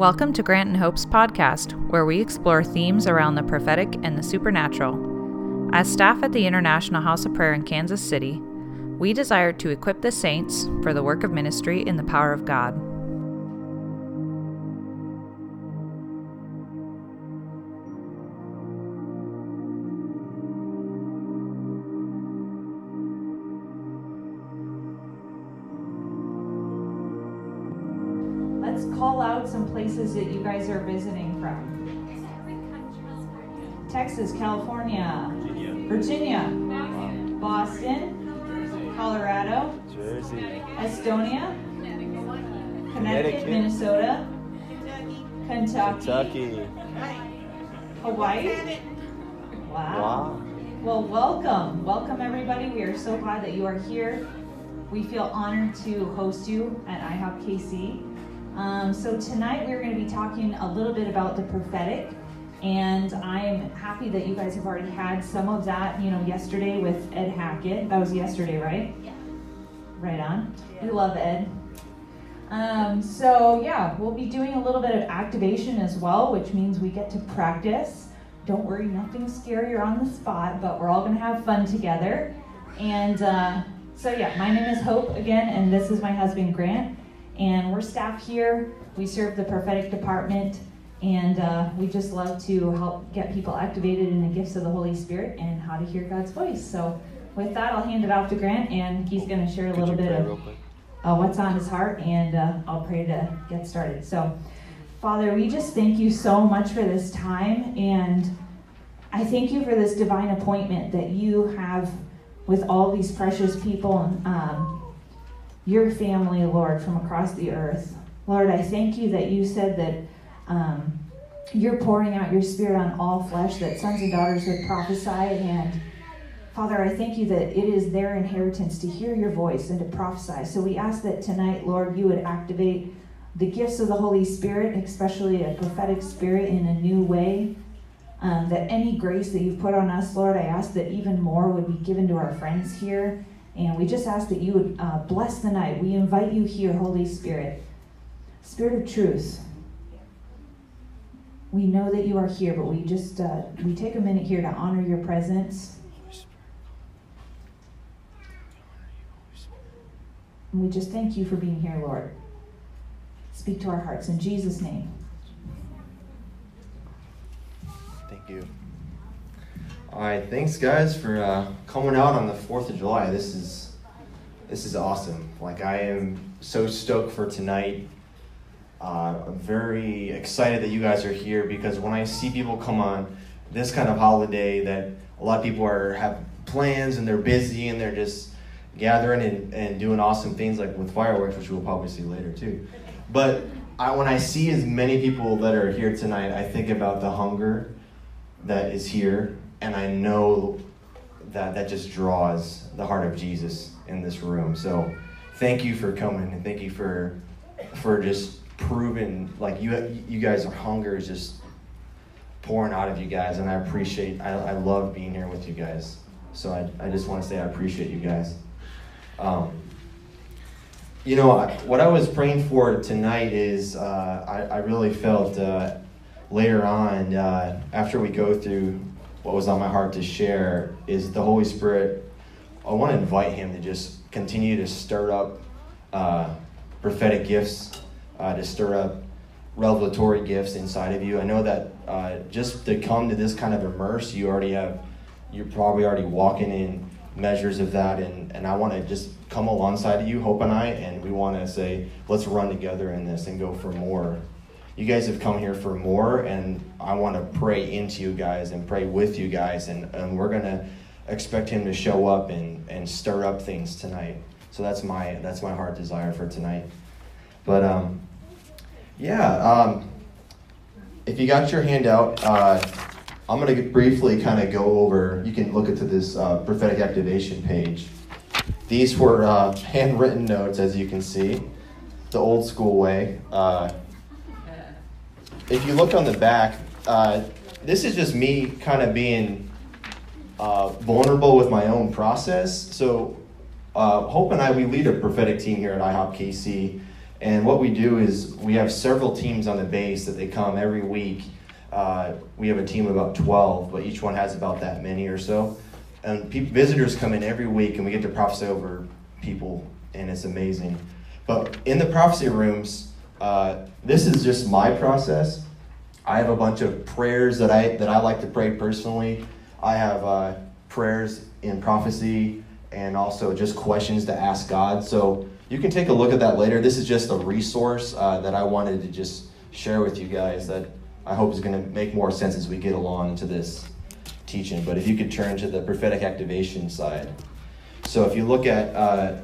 Welcome to Grant and Hope's podcast, where we explore themes around the prophetic and the supernatural. As staff at the International House of Prayer in Kansas City, we desire to equip the saints for the work of ministry in the power of God. Places that you guys are visiting from Texas, California, Virginia, Boston, Colorado, Jersey, Estonia, Connecticut, Connecticut. Minnesota, Kentucky, Kentucky. Hawaii. Wow. Wow. Well, welcome. Welcome, everybody. We are so glad that you are here. We feel honored to host you at IHOP KC. Um, so, tonight we're going to be talking a little bit about the prophetic. And I'm happy that you guys have already had some of that, you know, yesterday with Ed Hackett. That was yesterday, right? Yeah. Right on. We love Ed. Um, so, yeah, we'll be doing a little bit of activation as well, which means we get to practice. Don't worry, nothing scary or on the spot, but we're all going to have fun together. And uh, so, yeah, my name is Hope again, and this is my husband Grant. And we're staff here. We serve the prophetic department, and uh, we just love to help get people activated in the gifts of the Holy Spirit and how to hear God's voice. So, with that, I'll hand it off to Grant, and he's going to share a Could little bit of uh, what's on his heart, and uh, I'll pray to get started. So, Father, we just thank you so much for this time, and I thank you for this divine appointment that you have with all these precious people, um, your family, Lord, from across the earth. Lord, I thank you that you said that um, you're pouring out your spirit on all flesh, that sons and daughters would prophesy, and Father, I thank you that it is their inheritance to hear your voice and to prophesy. So we ask that tonight, Lord, you would activate the gifts of the Holy Spirit, especially a prophetic spirit, in a new way. Um, that any grace that you've put on us, Lord, I ask that even more would be given to our friends here. And we just ask that you would uh, bless the night. We invite you here, Holy Spirit. Spirit of truth. We know that you are here, but we just uh, we take a minute here to honor your presence. And we just thank you for being here, Lord. Speak to our hearts in Jesus' name. Thank you. All right, thanks guys for uh, coming out on the Fourth of July. This is this is awesome. Like I am so stoked for tonight. Uh, I'm very excited that you guys are here because when I see people come on this kind of holiday, that a lot of people are have plans and they're busy and they're just gathering and, and doing awesome things like with fireworks, which we'll probably see later too. But I, when I see as many people that are here tonight, I think about the hunger that is here, and I know that that just draws the heart of Jesus in this room. So, thank you for coming, and thank you for for just proving like you you guys are hunger is just pouring out of you guys, and I appreciate. I, I love being here with you guys. So I, I just want to say I appreciate you guys. Um, you know, I- what I was praying for tonight is uh, I, I really felt uh, later on, uh, after we go through what was on my heart to share, is the Holy Spirit. I want to invite Him to just continue to stir up uh, prophetic gifts, uh, to stir up revelatory gifts inside of you. I know that uh, just to come to this kind of immerse, you already have, you're probably already walking in measures of that, and, and I want to just come alongside of you, Hope and I, and we want to say, let's run together in this and go for more. You guys have come here for more, and I want to pray into you guys and pray with you guys, and, and we're going to expect Him to show up and, and stir up things tonight. So that's my that's my heart desire for tonight. But um, yeah, um, if you got your handout, uh, I'm going to briefly kind of go over. You can look into this uh, prophetic activation page. These were uh, handwritten notes, as you can see, the old school way. If you look on the back, uh, this is just me kind of being uh, vulnerable with my own process. So, uh, Hope and I, we lead a prophetic team here at IHOP KC, And what we do is we have several teams on the base that they come every week. Uh, we have a team of about 12, but each one has about that many or so. And pe- visitors come in every week, and we get to prophesy over people, and it's amazing. But in the prophecy rooms, uh, this is just my process. I have a bunch of prayers that I that I like to pray personally. I have uh, prayers in prophecy and also just questions to ask God. So you can take a look at that later. This is just a resource uh, that I wanted to just share with you guys that I hope is going to make more sense as we get along to this teaching. But if you could turn to the prophetic activation side. So if you look at uh,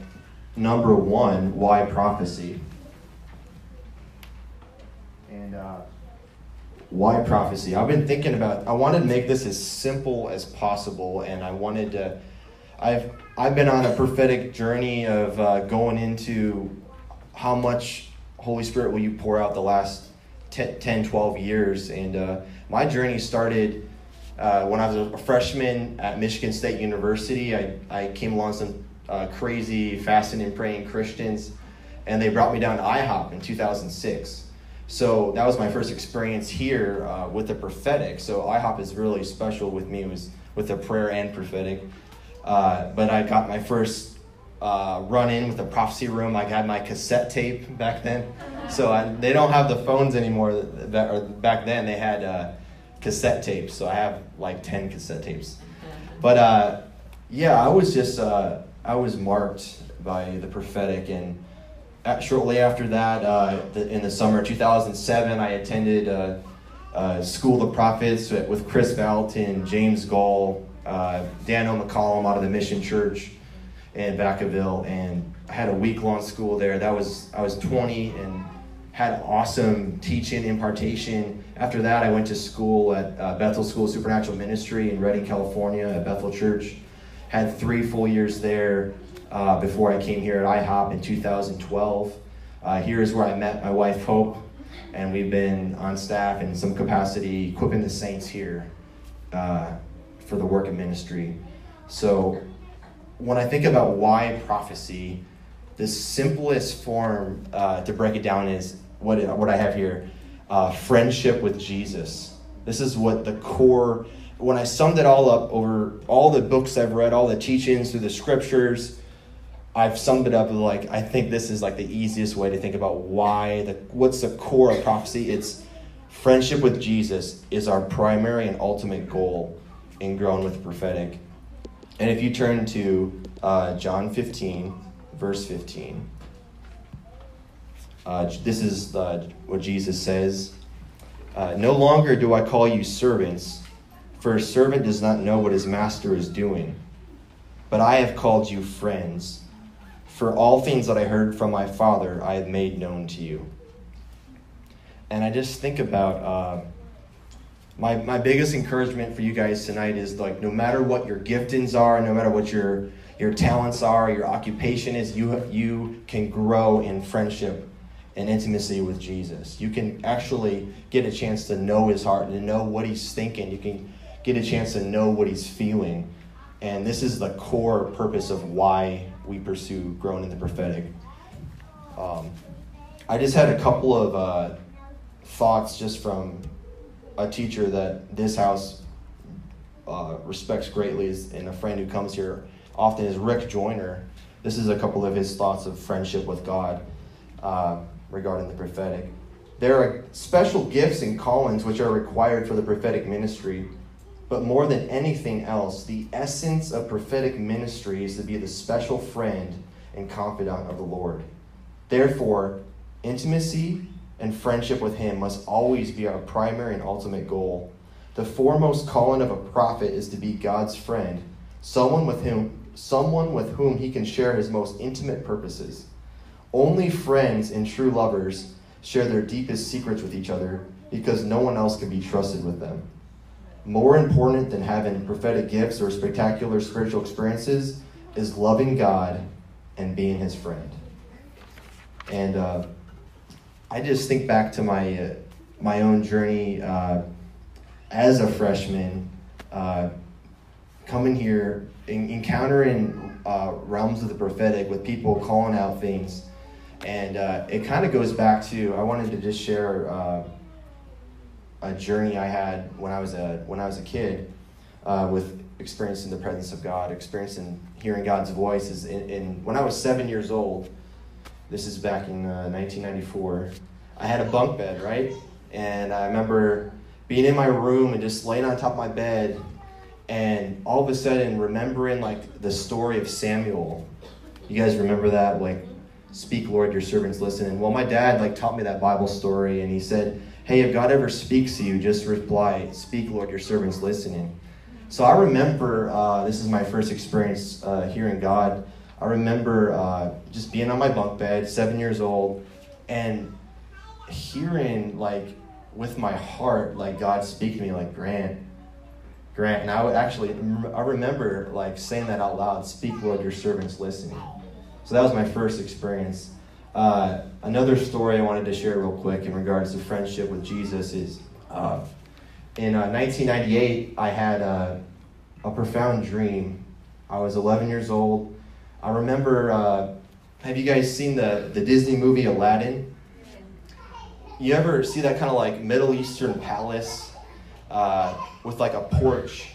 number one, why prophecy? And uh, why prophecy? I've been thinking about. I wanted to make this as simple as possible, and I wanted to. I've I've been on a prophetic journey of uh, going into how much Holy Spirit will you pour out the last 10, 12 years, and uh, my journey started. Uh, when I was a freshman at Michigan State University, I, I came along some uh, crazy fasting and praying Christians, and they brought me down to IHOP in 2006. So that was my first experience here uh, with the prophetic. So IHOP is really special with me. It was with the prayer and prophetic. Uh, but I got my first uh, run in with the prophecy room. I had my cassette tape back then. So I, they don't have the phones anymore. That, back then they had uh, cassette tapes. So I have like 10 cassette tapes. But uh, yeah, I was just, uh, I was marked by the prophetic and shortly after that, uh, the, in the summer of 2007, I attended uh, uh, School of the Prophets with Kris Vallotton, James Goll, uh, Daniel McCollam out of the Mission Church in Vacaville, and I had a week long school there. That was I was 20 and had awesome teaching impartation. After that, I went to school at uh, Bethel School of Supernatural Ministry in Redding, California, at Bethel Church. Had three full years there uh, before I came here at IHOP in 2012. Uh, here is where I met my wife Hope, and we've been on staff in some capacity equipping the saints here uh, for the work of ministry. So when I think about why prophecy, the simplest form uh, to break it down is what, what I have here uh, friendship with Jesus. This is what the core, when I summed it all up over all the books I've read, all the teachings through the scriptures, I've summed it up like I think this is like the easiest way to think about why the what's the core of prophecy. It's friendship with Jesus is our primary and ultimate goal in growing with the prophetic. And if you turn to uh, John 15, verse 15, uh, this is what Jesus says. Uh, no longer do I call you servants, for a servant does not know what his master is doing. But I have called you friends. For all things that I heard from my Father, I have made known to you. And I just think about uh, my, my biggest encouragement for you guys tonight is like no matter what your giftings are, no matter what your, your talents are, your occupation is, you, you can grow in friendship and intimacy with Jesus. You can actually get a chance to know his heart and to know what he's thinking. You can get a chance to know what he's feeling. And this is the core purpose of why we pursue growing in the prophetic. Um, I just had a couple of uh, thoughts just from a teacher that this house uh, respects greatly, and a friend who comes here often is Rick Joyner. This is a couple of his thoughts of friendship with God uh, regarding the prophetic. There are special gifts and callings which are required for the prophetic ministry. But more than anything else, the essence of prophetic ministry is to be the special friend and confidant of the Lord. Therefore, intimacy and friendship with Him must always be our primary and ultimate goal. The foremost calling of a prophet is to be God's friend, someone with whom someone with whom he can share his most intimate purposes. Only friends and true lovers share their deepest secrets with each other because no one else can be trusted with them more important than having prophetic gifts or spectacular spiritual experiences is loving God and being His friend. And uh, I just think back to my uh, my own journey uh, as a freshman, uh, coming here, in, encountering uh, realms of the prophetic with people calling out things, And uh, it kind of goes back to I wanted to just share a journey I had when I was a when I was a kid uh, with experiencing the presence of God, experiencing hearing God's voice. Is in, in when I was seven years old. This is back in 1994. Uh, I had a bunk bed, right? And I remember being in my room and just laying on top of my bed and all of a sudden remembering like the story of Samuel. You guys remember that? Like, speak, Lord, your servants listen. Well, my dad like taught me that Bible story and he said, Hey, if God ever speaks to you, just reply, Speak, Lord, your servants listening. So I remember uh, this is my first experience uh, hearing God. I remember uh, just being on my bunk bed, seven years old, and hearing like with my heart, like God speak to me, like Grant, Grant. And I would actually, I remember like saying that out loud, "Speak, Lord, your servants listening." So that was my first experience. Uh, another story I wanted to share real quick in regards to friendship with Jesus is uh, in uh, 1998, I had a, a, profound dream. I was 11 years old. I remember, uh, have you guys seen the, the Disney movie Aladdin? You ever see that kind of like Middle Eastern palace uh, with like a porch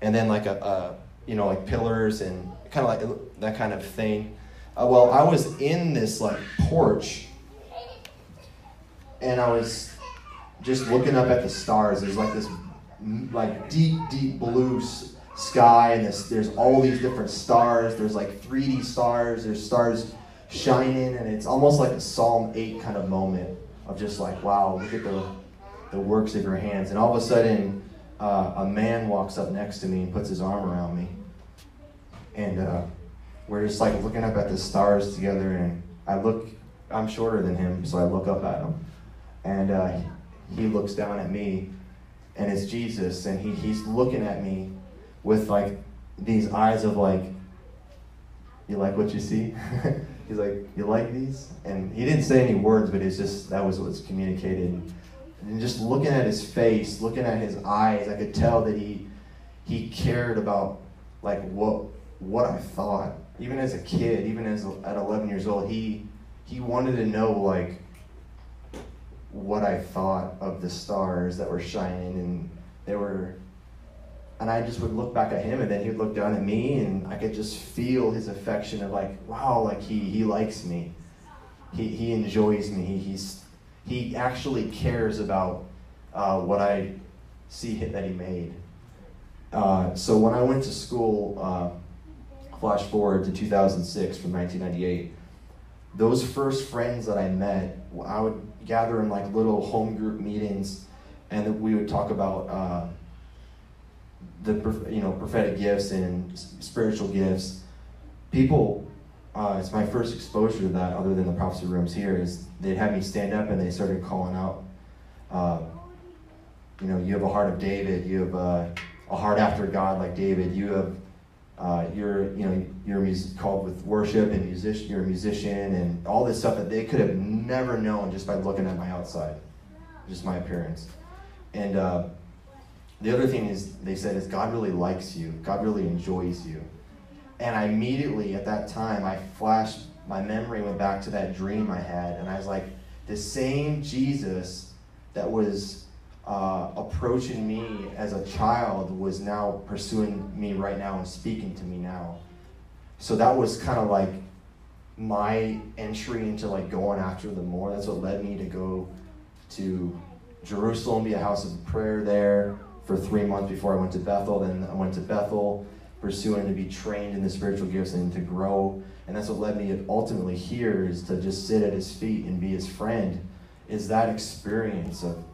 and then like a, a, you know, like pillars and kind of like that kind of thing? Uh, well, I was in this like porch and I was just looking up at the stars. There's like this like deep, deep blue sky, and this, there's all these different stars. There's like 3D stars. There's stars shining, and it's almost like a Psalm 8 kind of moment of just like, wow, look at the, the works of your hands. And all of a sudden, uh, a man walks up next to me and puts his arm around me. And uh, we're just like looking up at the stars together, and I look, I'm shorter than him, so I look up at him. And uh, he looks down at me and it's Jesus and he, he's looking at me with like these eyes of like, you like what you see? he's like, you like these? And he didn't say any words, but it's just, that was what's communicated. And just looking at his face, looking at his eyes, I could tell that he, he cared about like what, what I thought. Even as a kid, even as at 11 years old, he, he wanted to know like what I thought of the stars that were shining, and they were. And I just would look back at him, and then he would look down at me, and I could just feel his affection of like, wow, like he he likes me, he he enjoys me, he, he's he actually cares about uh, what I see that he made. Uh, so when I went to school, uh, flash forward to 2006 from 1998, those first friends that I met, I would gather in like little home group meetings, and we would talk about uh, the you know prophetic gifts and spiritual gifts. People, uh, it's my first exposure to that, other than the prophecy rooms here. Is they'd have me stand up and they started calling out. Uh, you know, you have a heart of David. You have a, a heart after God like David. You have uh, you're you know you're called with worship and musician you're a musician and all this stuff that they could have never known just by looking at my outside just my appearance. And uh, the other thing is they said is god really likes you. God really enjoys you. And i immediately at that time i flashed my memory went back to that dream i had. And i was like the same jesus that was uh, approaching me as a child was now pursuing me right now and speaking to me now. So that was kind of like my entry into like going after the more. That's what led me to go to Jerusalem, be a house of prayer there for three months before I went to Bethel. Then I went to Bethel, pursuing to be trained in the spiritual gifts and to grow. And that's what led me ultimately here is to just sit at his feet and be his friend. Is that experience of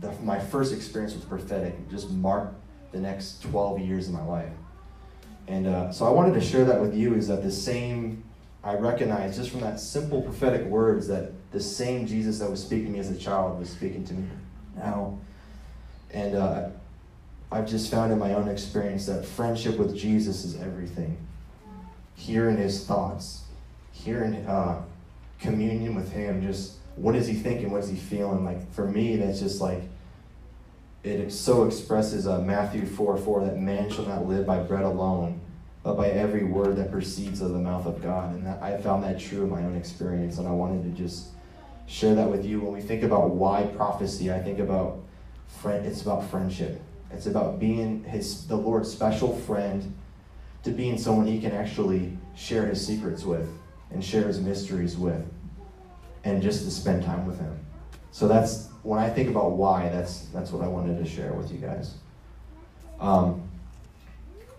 the, my first experience with prophetic just marked the next 12 years of my life. And uh, so I wanted to share that with you is that the same, I recognize just from that simple prophetic words that the same Jesus that was speaking to me as a child was speaking to me now. And uh, I've just found in my own experience that friendship with Jesus is everything. Hearing his thoughts, hearing uh, communion with him, just what is he thinking? What is he feeling? Like for me, that's just like it so expresses uh, Matthew 4 4 that man shall not live by bread alone, but by every word that proceeds of the mouth of God. And that, I found that true in my own experience, and I wanted to just share that with you. When we think about why prophecy, I think about friend. It's about friendship. It's about being his the Lord's special friend, to being someone he can actually share his secrets with and share his mysteries with, and just to spend time with him. So that's when I think about why. That's that's what I wanted to share with you guys. Um,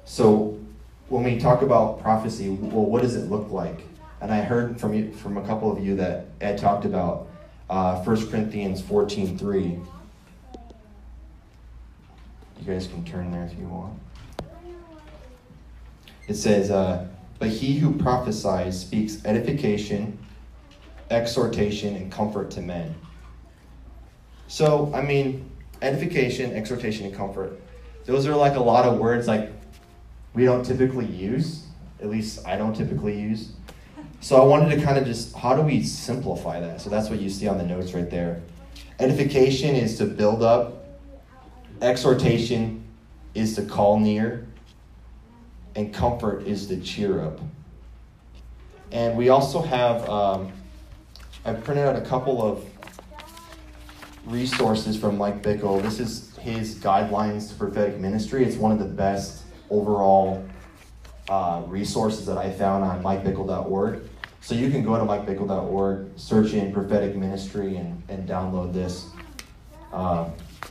so when we talk about prophecy, well, what does it look like? And I heard from you, from a couple of you that Ed talked about uh, 1 Corinthians 14 3. You guys can turn there if you want. It says, uh, But he who prophesies speaks edification, exhortation, and comfort to men. So, I mean, edification, exhortation, and comfort. Those are like a lot of words like we don't typically use. At least I don't typically use. So I wanted to kind of just, how do we simplify that? So that's what you see on the notes right there. Edification is to build up, exhortation is to call near, and comfort is to cheer up. And we also have, um, I printed out a couple of resources from Mike Bickle. This is his guidelines to prophetic ministry. It's one of the best overall uh, resources that I found on MikeBickle.org. So you can go to MikeBickle.org, search in prophetic ministry, and, and download this. Uh,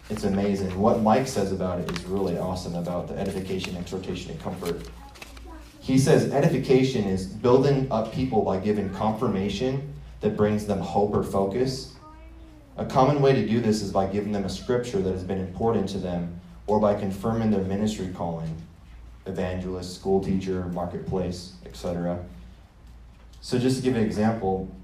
it's amazing. What Mike says about it is really awesome about the edification, exhortation, and comfort. He says edification is building up people by giving confirmation that brings them hope or focus. A common way to do this is by giving them a scripture that has been important to them or by confirming their ministry calling evangelist, school teacher, marketplace, etc. So just to give an example,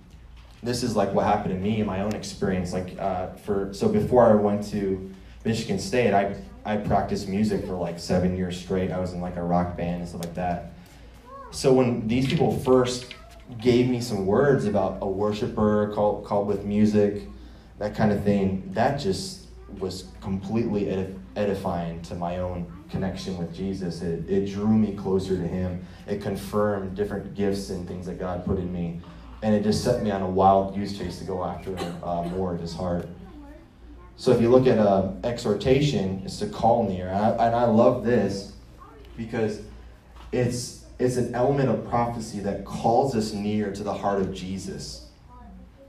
this is like what happened to me in my own experience. Like uh, for so before I went to Michigan State, I I practiced music for like seven years straight. I was in like a rock band and stuff like that. So when these people first gave me some words about a worshiper called called with music, that kind of thing, that just was completely edifying to my own connection with Jesus. It, it drew me closer to Him. It confirmed different gifts and things that God put in me. And it just set me on a wild goose chase to go after uh, more of His heart. So if you look at uh, exhortation, it's to call near. And I, and I love this because it's, it's an element of prophecy that calls us near to the heart of Jesus.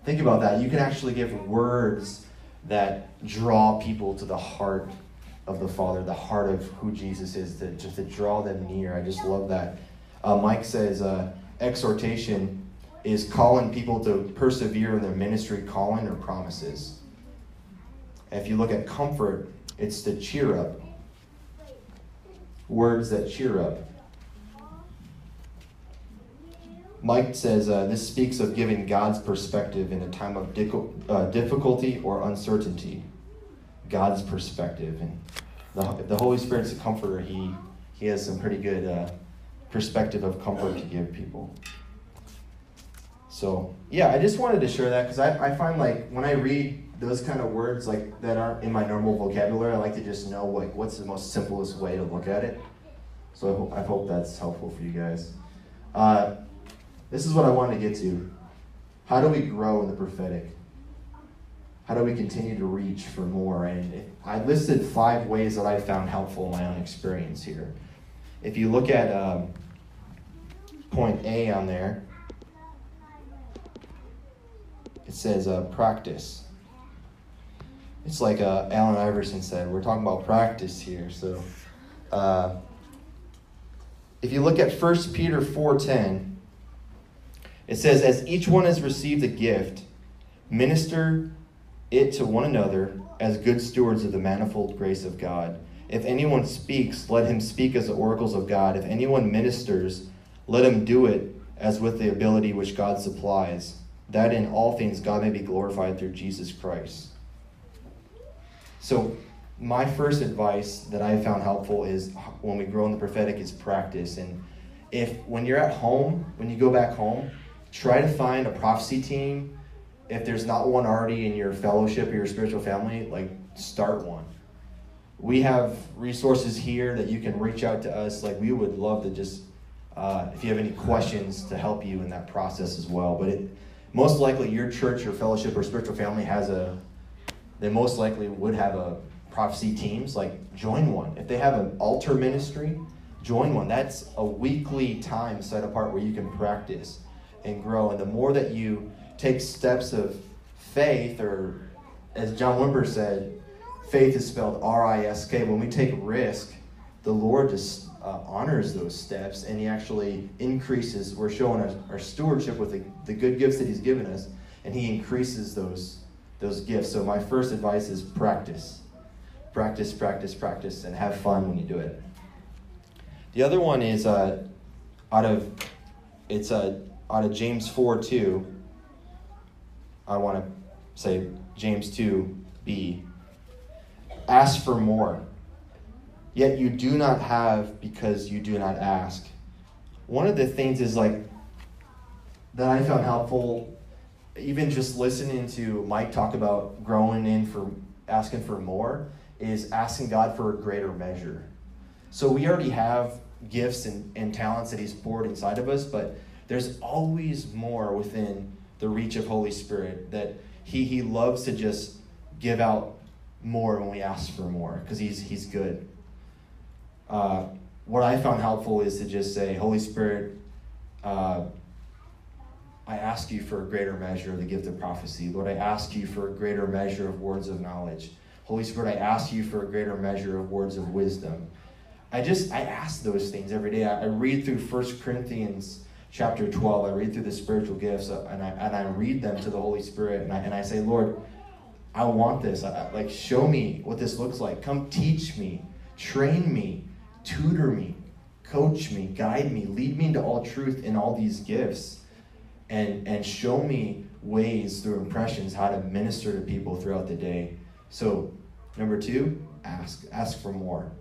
Think about that. You can actually give words that draw people to the heart of the Father, the heart of who Jesus is, to, just to draw them near. I just love that. Uh, Mike says uh, exhortation is calling people to persevere in their ministry calling or promises. if you look at comfort, it's to cheer up. Words that cheer up. Mike says uh, this speaks of giving God's perspective in a time of uh, difficulty or uncertainty. God's perspective. And the, the Holy Spirit's a comforter. He, he has some pretty good uh, perspective of comfort to give people. So, yeah, I just wanted to share that because I, I find like when I read those kind of words like that aren't in my normal vocabulary, I like to just know like what's the most simplest way to look at it. So I I hope that's helpful for you guys. This is what I wanted to get to. How do we grow in the prophetic? how do we continue to reach for more? And I listed five ways that I found helpful in my own experience here. If you look at um, point A on there, it says uh, practice. It's like uh, Allen Iverson said, we're talking about practice here. So uh, if you look at 1 Peter 4.10, it says, as each one has received a gift, minister it to one another as good stewards of the manifold grace of God. If anyone speaks, let him speak as the oracles of God. If anyone ministers, let him do it as with the ability which God supplies, that in all things God may be glorified through Jesus Christ. So, my first advice that I found helpful is when we grow in the prophetic is practice. And if when you're at home, when you go back home, try to find a prophecy team if there's not one already in your fellowship or your spiritual family, like start one. We have resources here that you can reach out to us. Like we would love to just uh, if you have any questions to help you in that process as well. But it, most likely, your church or fellowship or spiritual family has a, they most likely would have a prophecy teams. Like, join one. If they have an altar ministry, join one. That's a weekly time set apart where you can practice and grow. And the more that you take steps of faith, or as John Wimber said, faith is spelled R I S K. When we take risk, the Lord just uh, honors those steps and He actually increases. We're showing our, our stewardship with the, the good gifts that He's given us, and He increases those those gifts. So my first advice is practice, practice, practice, practice, and have fun when you do it. The other one is uh, out of it's uh, out of James four two. I want to say James two b. Ask for more yet you do not have because you do not ask. One of the things is like that I found helpful, even just listening to Mike talk about growing in for asking for more, is asking God for a greater measure. So we already have gifts and, and talents that He's poured inside of us, but there's always more within the reach of Holy Spirit that He He loves to just give out more when we ask for more because He's He's good. Uh, what I found helpful is to just say, Holy Spirit, uh, I ask you for a greater measure of the gift of prophecy. Lord, I ask you for a greater measure of words of knowledge. Holy Spirit, I ask you for a greater measure of words of wisdom. I just, I ask those things every day. I, I read through 1 Corinthians chapter 12. I read through the spiritual gifts uh, and I, and I read them to the Holy Spirit. And I, and I say, Lord, I want this. I, like, show me what this looks like. Come teach me, train me, tutor me, coach me, guide me, lead me into all truth in all these gifts, and, and show me ways through impressions how to minister to people throughout the day. So, number two, ask. Ask for more.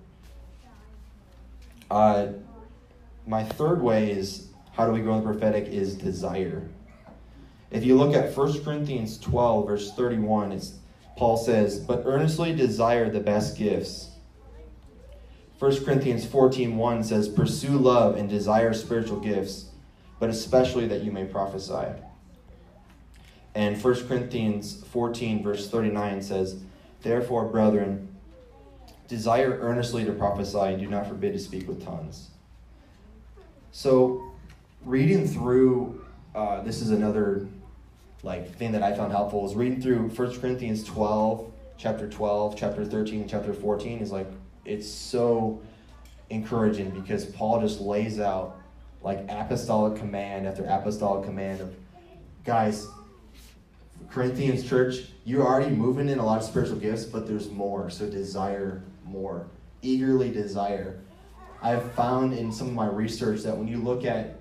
Uh, my third way is how do we grow in the prophetic is desire. If you look at 1 Corinthians 12, verse 31, it's Paul says, But earnestly desire the best gifts 1 Corinthians 14:1 says, "Pursue love and desire spiritual gifts, but especially that you may prophesy." And 1 Corinthians 14 verse 39 says, "Therefore, brethren, desire earnestly to prophesy and do not forbid to speak with tongues." So, reading through uh, this is another like thing that I found helpful is reading through 1 Corinthians 12, chapter 12, chapter 13, chapter 14 is like it's so encouraging because Paul just lays out like apostolic command after apostolic command of guys, Corinthians church, you're already moving in a lot of spiritual gifts, but there's more. So desire more. Eagerly desire. I've found in some of my research that when you look at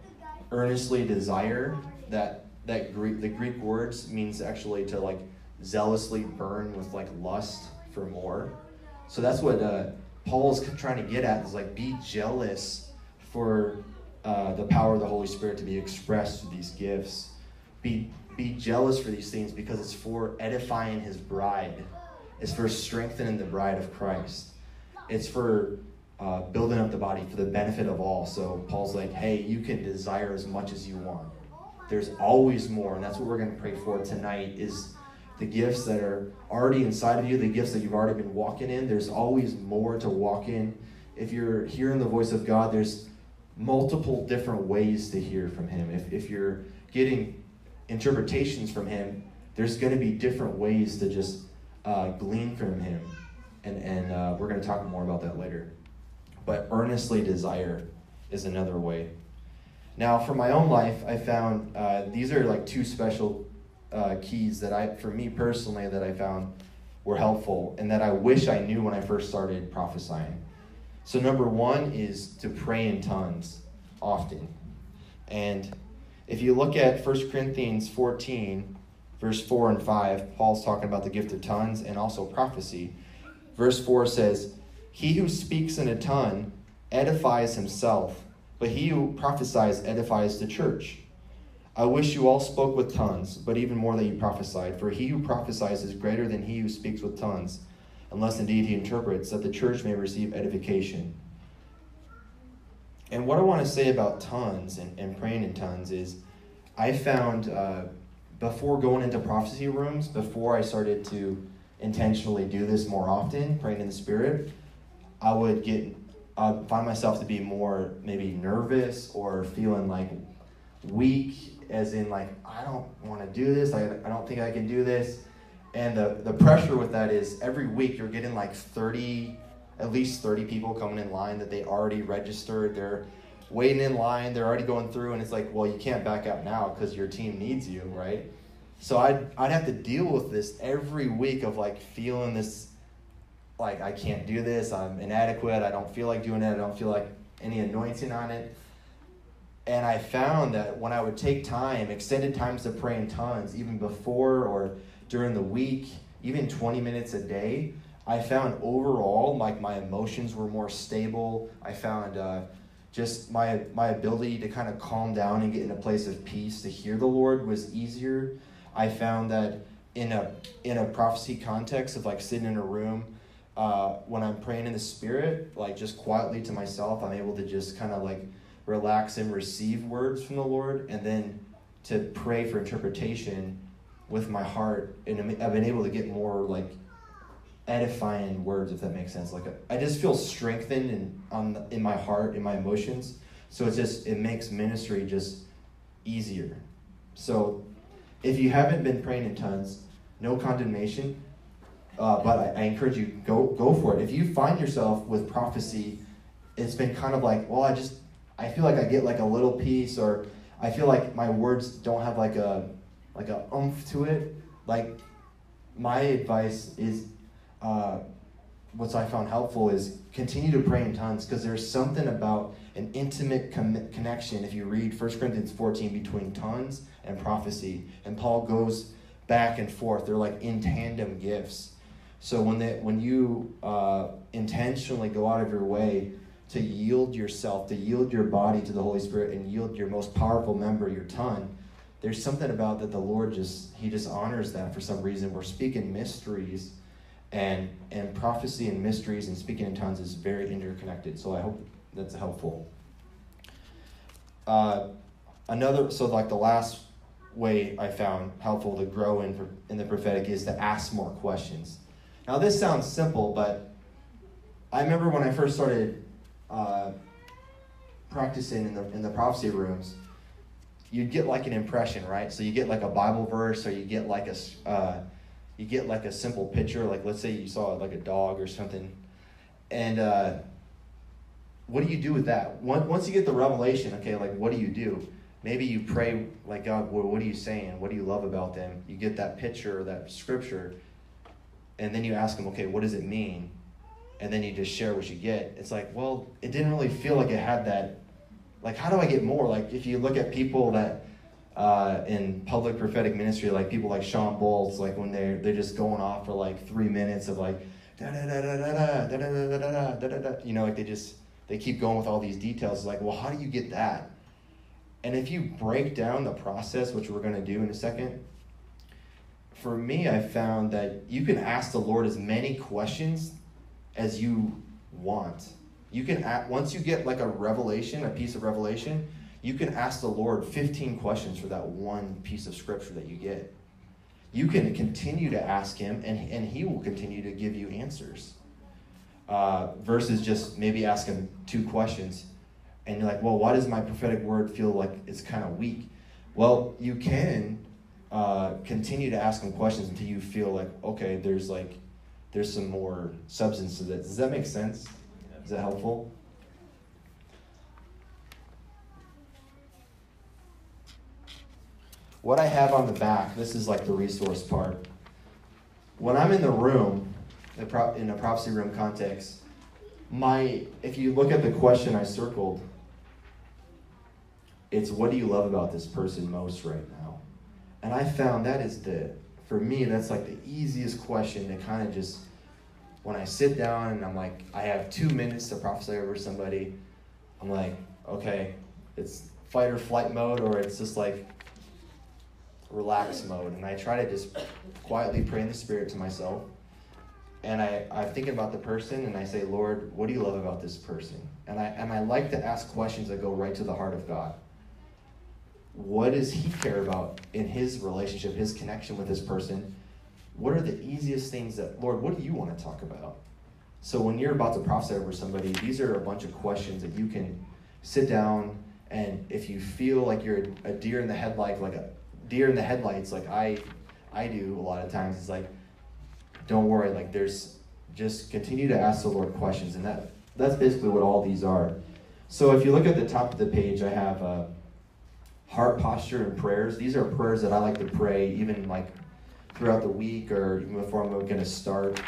earnestly desire, that that Greek the Greek words means actually to like zealously burn with like lust for more. So that's what uh, Paul's trying to get at is like be jealous for uh, the power of the Holy Spirit to be expressed through these gifts. Be be jealous for these things because it's for edifying His bride. It's for strengthening the bride of Christ. It's for uh, building up the body for the benefit of all. So Paul's like, hey, you can desire as much as you want. There's always more, and that's what we're going to pray for tonight. Is the gifts that are already inside of you, the gifts that you've already been walking in. There's always more to walk in. If you're hearing the voice of God, there's multiple different ways to hear from Him. If, if you're getting interpretations from Him, there's going to be different ways to just uh, glean from Him. And, and uh, we're going to talk more about that later. But earnestly desire is another way. Now, for my own life, I found uh, these are like two special uh, keys that I, for me personally, that I found were helpful and that I wish I knew when I first started prophesying. So, number one is to pray in tongues often. And if you look at 1 Corinthians 14, verse 4 and 5, Paul's talking about the gift of tongues and also prophecy. Verse 4 says, He who speaks in a tongue edifies himself, but he who prophesies edifies the church. I wish you all spoke with tongues, but even more that you prophesied. For he who prophesies is greater than he who speaks with tongues, unless indeed he interprets, that the church may receive edification. and what I want to say about tongues and, and praying in tongues is I found uh, before going into prophecy rooms, before I started to intentionally do this more often, praying in the Spirit, I would get, I find myself to be more maybe nervous or feeling like weak, as in like, I don't want to do this, I, I don't think I can do this. And the, the pressure with that is every week you're getting like 30 at least 30 people coming in line that they already registered. They're waiting in line. They're already going through, and it's like, well, you can't back out now because your team needs you, right? So I'd, I'd have to deal with this every week of like feeling this, like I can't do this. I'm inadequate. I don't feel like doing it. I don't feel like any anointing on it. And I found that when I would take time, extended times to pray in tongues, even before or during the week, even 20 minutes a day, I found overall like my emotions were more stable. I found uh, just my my ability to kind of calm down and get in a place of peace to hear the Lord was easier. I found that in a in a prophecy context of like sitting in a room uh, when I'm praying in the spirit, like just quietly to myself, I'm able to just kind of like relax and receive words from the Lord, and then to pray for interpretation with my heart, and I've been able to get more like edifying words, if that makes sense. Like I just feel strengthened in on the, in my heart, in my emotions. So it's just it makes ministry just easier. So if you haven't been praying in tongues, no condemnation. Uh, but I, I encourage you go go for it. If you find yourself with prophecy, it's been kind of like, well, I just I feel like I get like a little piece, or I feel like my words don't have like a like a oomph to it. Like my advice is uh, what I found helpful is continue to pray in tongues because there's something about an intimate com- connection if you read 1 Corinthians 14 between tongues and prophecy. And Paul goes back and forth. They're like in tandem gifts. So when they, when you uh, intentionally go out of your way to yield yourself, to yield your body to the Holy Spirit and yield your most powerful member, your tongue, there's something about that the Lord just, he just honors that for some reason. We're speaking mysteries and and prophecy and mysteries and speaking in tongues is very interconnected. So I hope that's helpful. Uh, another so like the last way I found helpful to grow in in the prophetic is to ask more questions. Now this sounds simple, but I remember when I first started uh, practicing in the in the prophecy rooms, you'd get like an impression, right? So you get like a Bible verse, or you get like a uh, you get like a simple picture, like let's say you saw like a dog or something, and uh, what do you do with that? Once you get the revelation, okay, like what do you do? Maybe you pray like God, what, are you saying? What do you love about them? You get that picture that scripture, and then you ask them, okay, what does it mean? And then you just share what you get. It's like, well, it didn't really feel like it had that. Like, how do I get more? Like, if you look at people that uh, in public prophetic ministry, like people like Shawn Bolz, like when they're they're just going off for like three minutes of like da da da da da da da da da da da da da you know, like they just they keep going with all these details. It's like, well, how do you get that? And if you break down the process, which we're to do in a second, for me, I found that you can ask the Lord as many questions as you want. You can ask, once you get like a revelation, a piece of revelation, you can ask the Lord 15 questions for that one piece of scripture that you get. You can continue to ask Him, and, and He will continue to give you answers. Uh, versus just maybe asking two questions, and you're like, well, why does my prophetic word feel like it's kind of weak? Well, you can uh, continue to ask them questions until you feel like, okay, there's like, there's some more substance to this. Does that make sense? Is that helpful? what I have on the back, this is like the resource part. When I'm in the room, in a prophecy room context, my if you look at the question I circled, it's what do you love about this person most right now? And I found that is the for me that's like the easiest question to kind of just when I sit down and I'm like I have two minutes to prophesy over somebody, I'm like, okay, it's fight or flight mode or it's just like relax mode. And I try to just quietly pray in the Spirit to myself. and I, I'm thinking about the person and I say, Lord, what do you love about this person? And I, and I like to ask questions that go right to the heart of God. What does he care about in his relationship, his connection with this person? What are the easiest things that, Lord, what do you want to talk about? So when you're about to prophesy over somebody, these are a bunch of questions that you can sit down and if you feel like you're a deer in the headlight, like a deer in the headlights, like I I do a lot of times, it's like, don't worry, like there's just continue to ask the Lord questions, and that that's basically what all these are. So if you look at the top of the page, I have uh, heart posture and prayers. These are prayers that I like to pray, even like throughout the week or even before I'm going to start.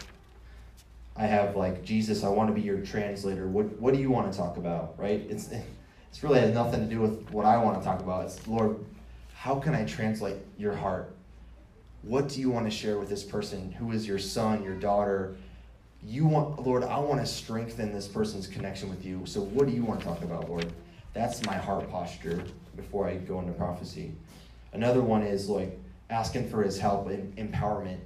I have like Jesus, I want to be your translator. What what do you want to talk about? Right? It's it's really has nothing to do with what I want to talk about. It's Lord, how can I translate your heart? What do you want to share with this person who is your son, your daughter? You want, Lord, I want to strengthen this person's connection with you. So, what do you want to talk about, Lord? That's my heart posture before I go into prophecy. Another one is like asking for his help and empowerment.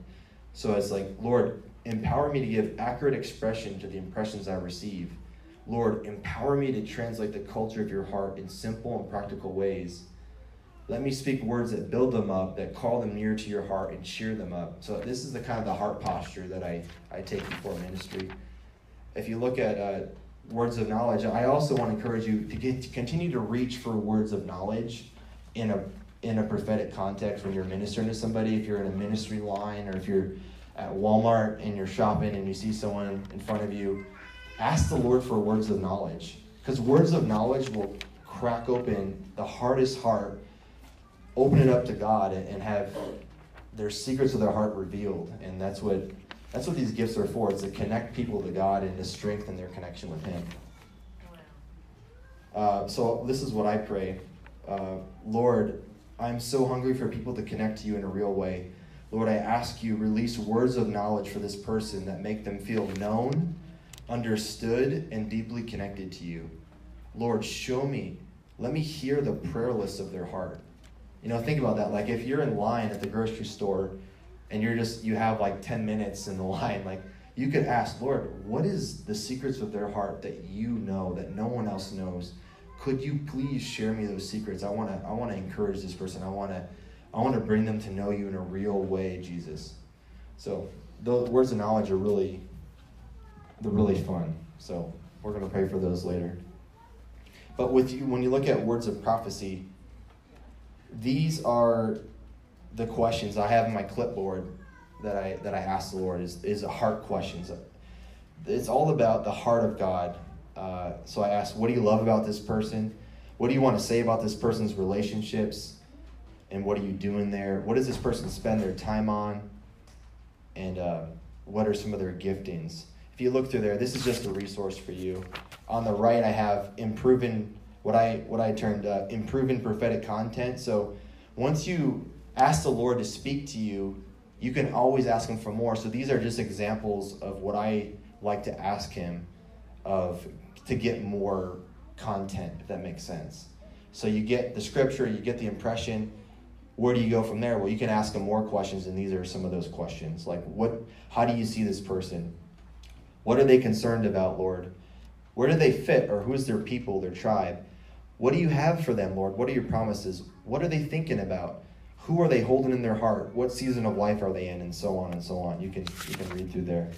So, it's like, Lord, empower me to give accurate expression to the impressions I receive. Lord, empower me to translate the culture of your heart in simple and practical ways. Let me speak words that build them up, that call them near to your heart and cheer them up. So this is the kind of the heart posture that I, I take before ministry. If you look at uh, words of knowledge, I also want to encourage you to get to continue to reach for words of knowledge in a in a prophetic context when you're ministering to somebody. If you're in a ministry line or if you're at Walmart and you're shopping and you see someone in front of you, ask the Lord for words of knowledge because words of knowledge will crack open the hardest heart open it up to God and, have their secrets of their heart revealed. And that's what that's what these gifts are for. It's to connect people to God and to strengthen their connection with Him. Uh, so this is what I pray, uh, Lord. I'm so hungry for people to connect to you in a real way. Lord, I ask you release words of knowledge for this person that make them feel known, understood, and deeply connected to you. Lord, show me. Let me hear the prayer list of their heart. You know, think about that. Like if you're in line at the grocery store and you're just you have like 10 minutes in the line, like you could ask, Lord, what is the secrets of their heart that you know that no one else knows? Could you please share me those secrets? I want to I want to encourage this person. I want to I want to bring them to know you in a real way, Jesus. So, the words of knowledge are really they're really fun. So, we're going to pray for those later. But with you when you look at words of prophecy, these are the questions I have in my clipboard that I that I ask the Lord is is heart questions. It's all about the heart of God. Uh, so I ask, what do you love about this person? What do you want to say about this person's relationships? And what are you doing there? What does this person spend their time on? And uh, what are some of their giftings? If you look through there, this is just a resource for you. On the right, I have improving what I what I termed uh, improving prophetic content. So once you ask the Lord to speak to you, you can always ask Him for more. So these are just examples of what I like to ask Him of to get more content, if that makes sense. So you get the scripture, you get the impression. Where do you go from there? Well, you can ask him more questions, and these are some of those questions. Like, what? How do you see this person? What are they concerned about, Lord? Where do they fit, or who's their people, their tribe? What do you have for them, Lord? What are your promises? What are they thinking about? Who are they holding in their heart? What season of life are they in? And so on and so on. You can you can read through there.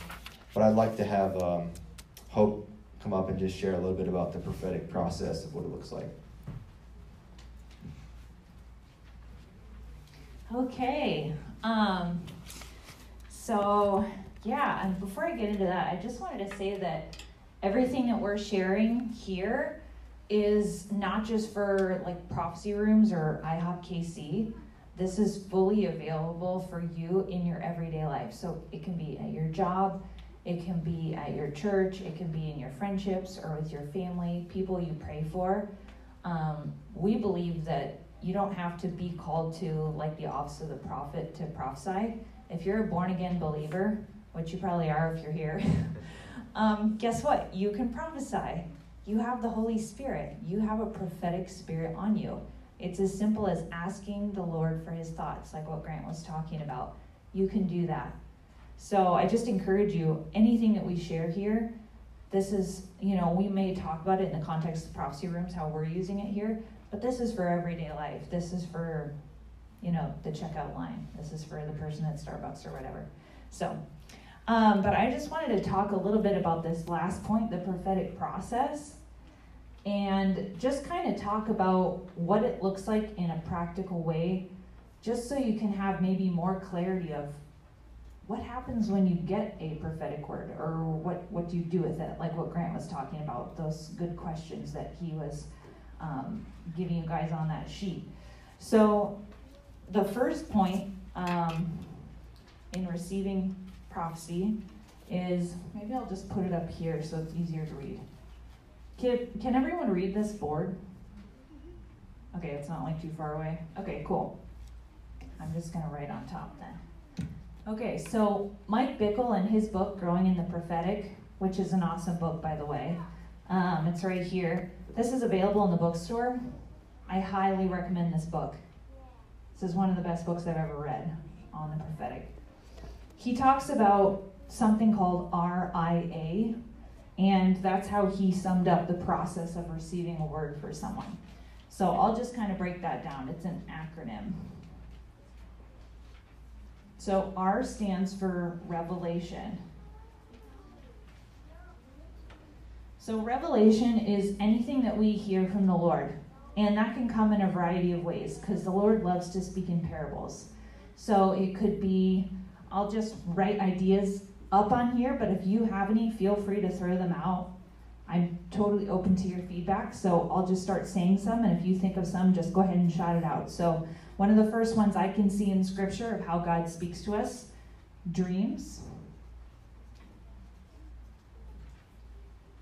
But I'd like to have um, Hope come up and just share a little bit about the prophetic process of what it looks like. Okay. Um, so, yeah, and before I get into that, I just wanted to say that everything that we're sharing here is not just for like prophecy rooms or IHOP KC. This is fully available for you in your everyday life. So it can be at your job, it can be at your church, it can be in your friendships or with your family, people you pray for. Um, we believe that you don't have to be called to like the office of the prophet to prophesy. If you're a born again believer, which you probably are if you're here, um, guess what? You can prophesy you have the Holy Spirit. You have a prophetic spirit on you. It's as simple as asking the Lord for his thoughts, like what Grant was talking about. You can do that. So I just encourage you, anything that we share here, this is, you know, we may talk about it in the context of prophecy rooms, how we're using it here, but this is for everyday life. This is for, you know, the checkout line. This is for the person at Starbucks or whatever. So, um, but I just wanted to talk a little bit about this last point, the prophetic process, and just kind of talk about what it looks like in a practical way, just so you can have maybe more clarity of what happens when you get a prophetic word or what, what do you do with it like what grant was talking about those good questions that he was um, giving you guys on that sheet. So the first point um, in receiving prophecy is maybe i'll just put it up here so it's easier to read can, can everyone read this board okay it's not like too far away okay cool i'm just to write on top then Okay, so Mike Bickle and his book, Growing in the Prophetic, which is an awesome book, by the way. Um, it's right here. This is available in the bookstore. I highly recommend this book. This is one of the best books I've ever read on the prophetic. He talks about something called RIA, and that's how he summed up the process of receiving a word for someone. So I'll just kind of break that down. It's an acronym. So R stands for revelation. So revelation is anything that we hear from the Lord. And that can come in a variety of ways because the Lord loves to speak in parables. So it could be, I'll just write ideas up on here, but if you have any, feel free to throw them out. I'm totally open to your feedback, so I'll just start saying some, and if you think of some, just go ahead and shout it out. So one of the first ones I can see in Scripture of how God speaks to us dreams.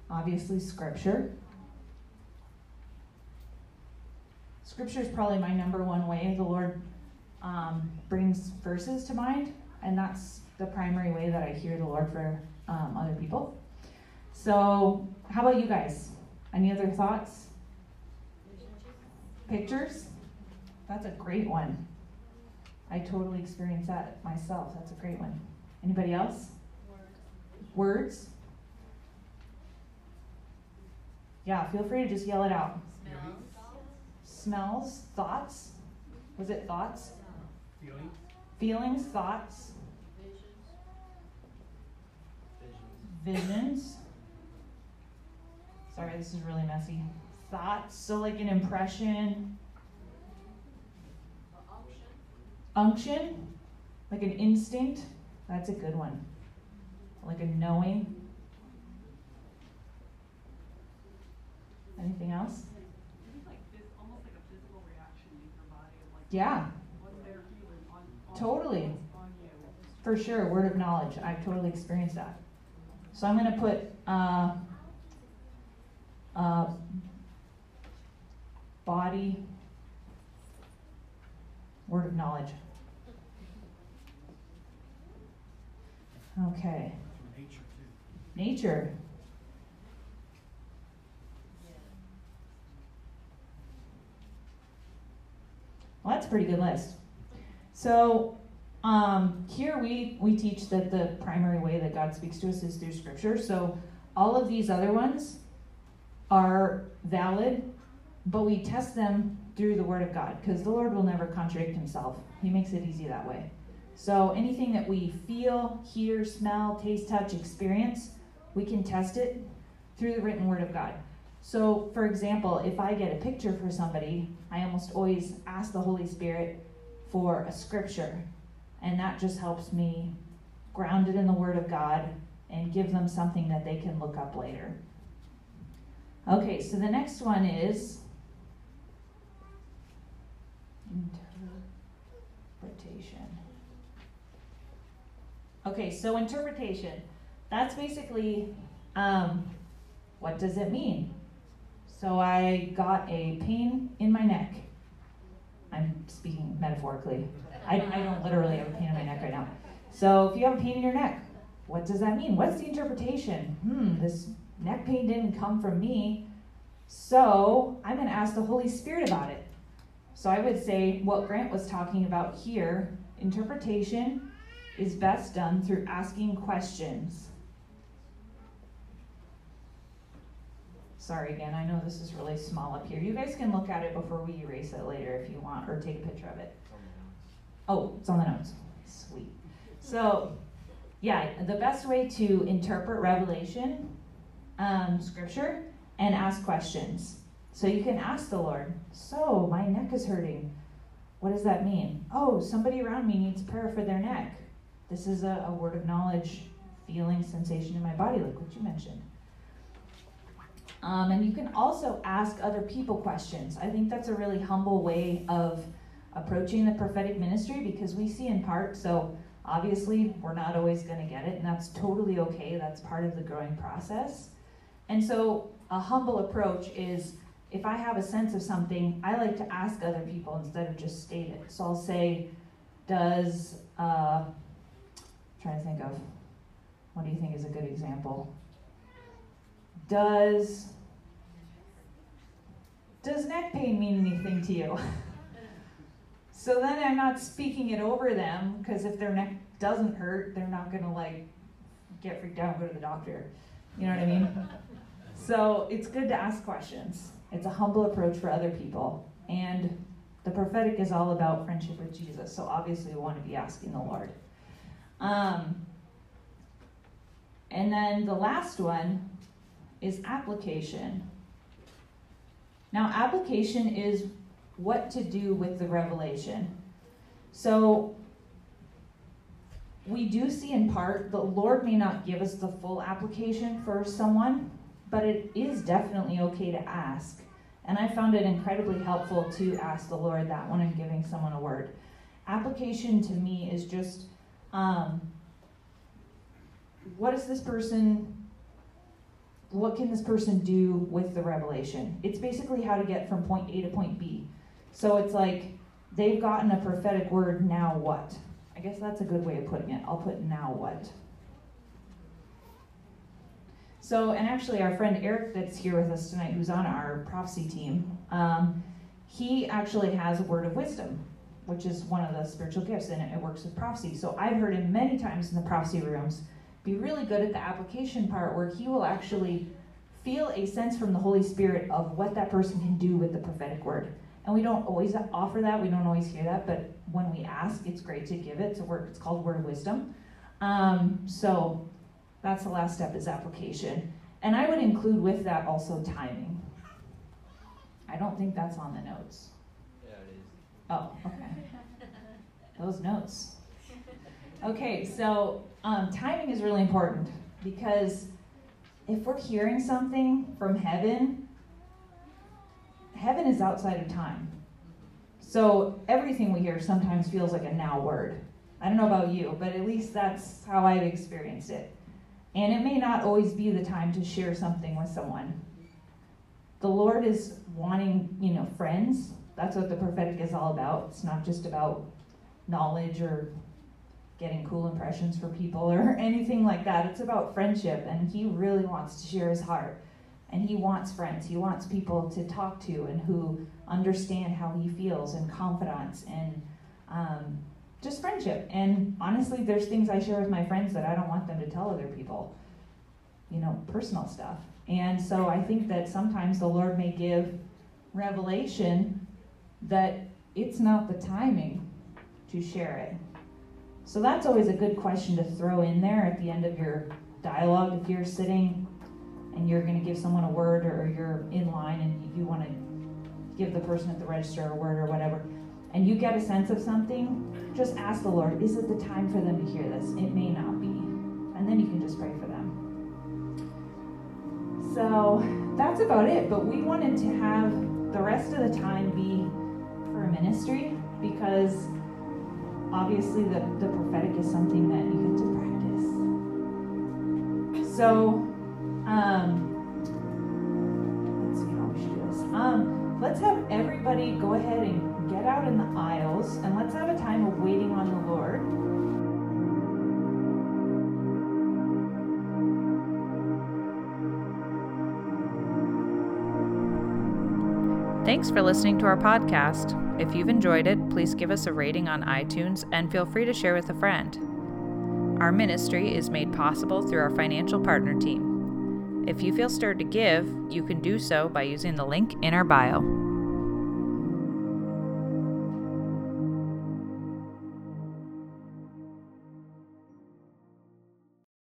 Obviously, Scripture. Scripture is probably my number one way the Lord um, brings verses to mind, and that's the primary way that I hear the Lord for um, other people. So, how about you guys? Any other thoughts? Pictures? That's a great one. I totally experienced that myself. That's a great one. Anybody else? Words. Words? Yeah, feel free to just yell it out. Smells. Smells, thoughts. Was it thoughts? Feelings. Feelings, thoughts, Visions. Sorry, this is really messy. Thoughts, so like an impression, unction, like an instinct. That's a good one. Like a knowing. Anything else? Yeah, Totally. for sure. Word of knowledge. I've totally experienced that. So I'm going to put uh, uh, body, word of knowledge. Okay. Nature. Nature. Well, that's a pretty good list. So um, here we we teach that the primary way that God speaks to us is through Scripture. So all of these other ones are valid, but we test them through the Word of God because the Lord will never contradict Himself. He makes it easy that way. So anything that we feel, hear, smell, taste, touch, experience, we can test it through the written Word of God. So, for example, if I get a picture for somebody, I almost always ask the Holy Spirit for a scripture. And that just helps me ground it in the Word of God and give them something that they can look up later. Okay, so the next one is interpretation. Okay, so interpretation. That's basically um, what does it mean? So I got a pain in my neck. Speaking metaphorically. I, I don't literally have a pain in my neck right now. So if you have a pain in your neck, what does that mean? What's the interpretation? Hmm, this neck pain didn't come from me. So I'm going to ask the Holy Spirit about it. So I would say what Grant was talking about here interpretation is best done through asking questions. Sorry again, I know this is really small up here. You guys can look at it before we erase it later if you want, or take a picture of it. Oh, it's on the notes. Sweet. So, yeah, the best way to interpret Revelation, um, scripture, and ask questions. So you can ask the Lord, So, my neck is hurting. What does that mean? Oh, somebody around me needs prayer for their neck. This is a, a word of knowledge, feeling, sensation in my body, like what you mentioned. Um, and you can also ask other people questions. I think that's a really humble way of approaching the prophetic ministry because we see in part. So obviously, we're not always going to get it, and that's totally okay. That's part of the growing process. And so, a humble approach is if I have a sense of something, I like to ask other people instead of just state it. So I'll say, Does, uh, trying to think of, what do you think is a good example? Does does neck pain mean anything to you? so then I'm not speaking it over them because if their neck doesn't hurt, they're not gonna like get freaked out and go to the doctor. You know what I mean? so it's good to ask questions. It's a humble approach for other people. And the prophetic is all about friendship with Jesus. So obviously we want to be asking the Lord. Um, and then the last one is application. Now, application is what to do with the revelation. So, we do see in part the Lord may not give us the full application for someone, but it is definitely okay to ask. And I found it incredibly helpful to ask the Lord that when I'm giving someone a word. Application to me is just um, what is this person what can this person do with the revelation? It's basically how to get from point A to point B. So it's like they've gotten a prophetic word, now what? I guess that's a good way of putting it. I'll put now what. So, and actually, our friend Eric that's here with us tonight, who's on our prophecy team, um, he actually has a word of wisdom, which is one of the spiritual gifts, and it, works with prophecy. So, I've heard him many times in the prophecy rooms be really good at the application part where he will actually feel a sense from the Holy Spirit of what that person can do with the prophetic word. And we don't always offer that, we don't always hear that, but when we ask, it's great to give it. It's, a word, it's called word of wisdom. Um, so that's the last step is application. And I would include with that also timing. I don't think that's on the notes. Yeah, it is. Oh, okay. Those notes. Okay, so um, timing is really important because if we're hearing something from heaven, heaven is outside of time. So everything we hear sometimes feels like a now word. I don't know about you, but at least that's how I've experienced it. And it may not always be the time to share something with someone. The Lord is wanting, you know, friends. That's what the prophetic is all about. It's not just about knowledge or getting cool impressions for people or anything like that. It's about friendship, and he really wants to share his heart. And he wants friends. He wants people to talk to and who understand how he feels and confidence and um, just friendship. And honestly, there's things I share with my friends that I don't want them to tell other people, you know, personal stuff. And so I think that sometimes the Lord may give revelation that it's not the timing to share it. So that's always a good question to throw in there at the end of your dialogue. If you're sitting and you're going to give someone a word or you're in line and you want to give the person at the register a word or whatever, and you get a sense of something, just ask the Lord, is it the time for them to hear this? It may not be. And then you can just pray for them. So that's about it. But we wanted to have the rest of the time be for ministry because obviously the, the prophetic is something that you get to practice. So, um, let's see how we should do this. Um, let's have everybody go ahead and get out in the aisles and let's have a time of waiting on the Lord. Thanks for listening to our podcast. If you've enjoyed it, please give us a rating on iTunes and feel free to share with a friend. Our ministry is made possible through our financial partner team. If you feel stirred to give, you can do so by using the link in our bio.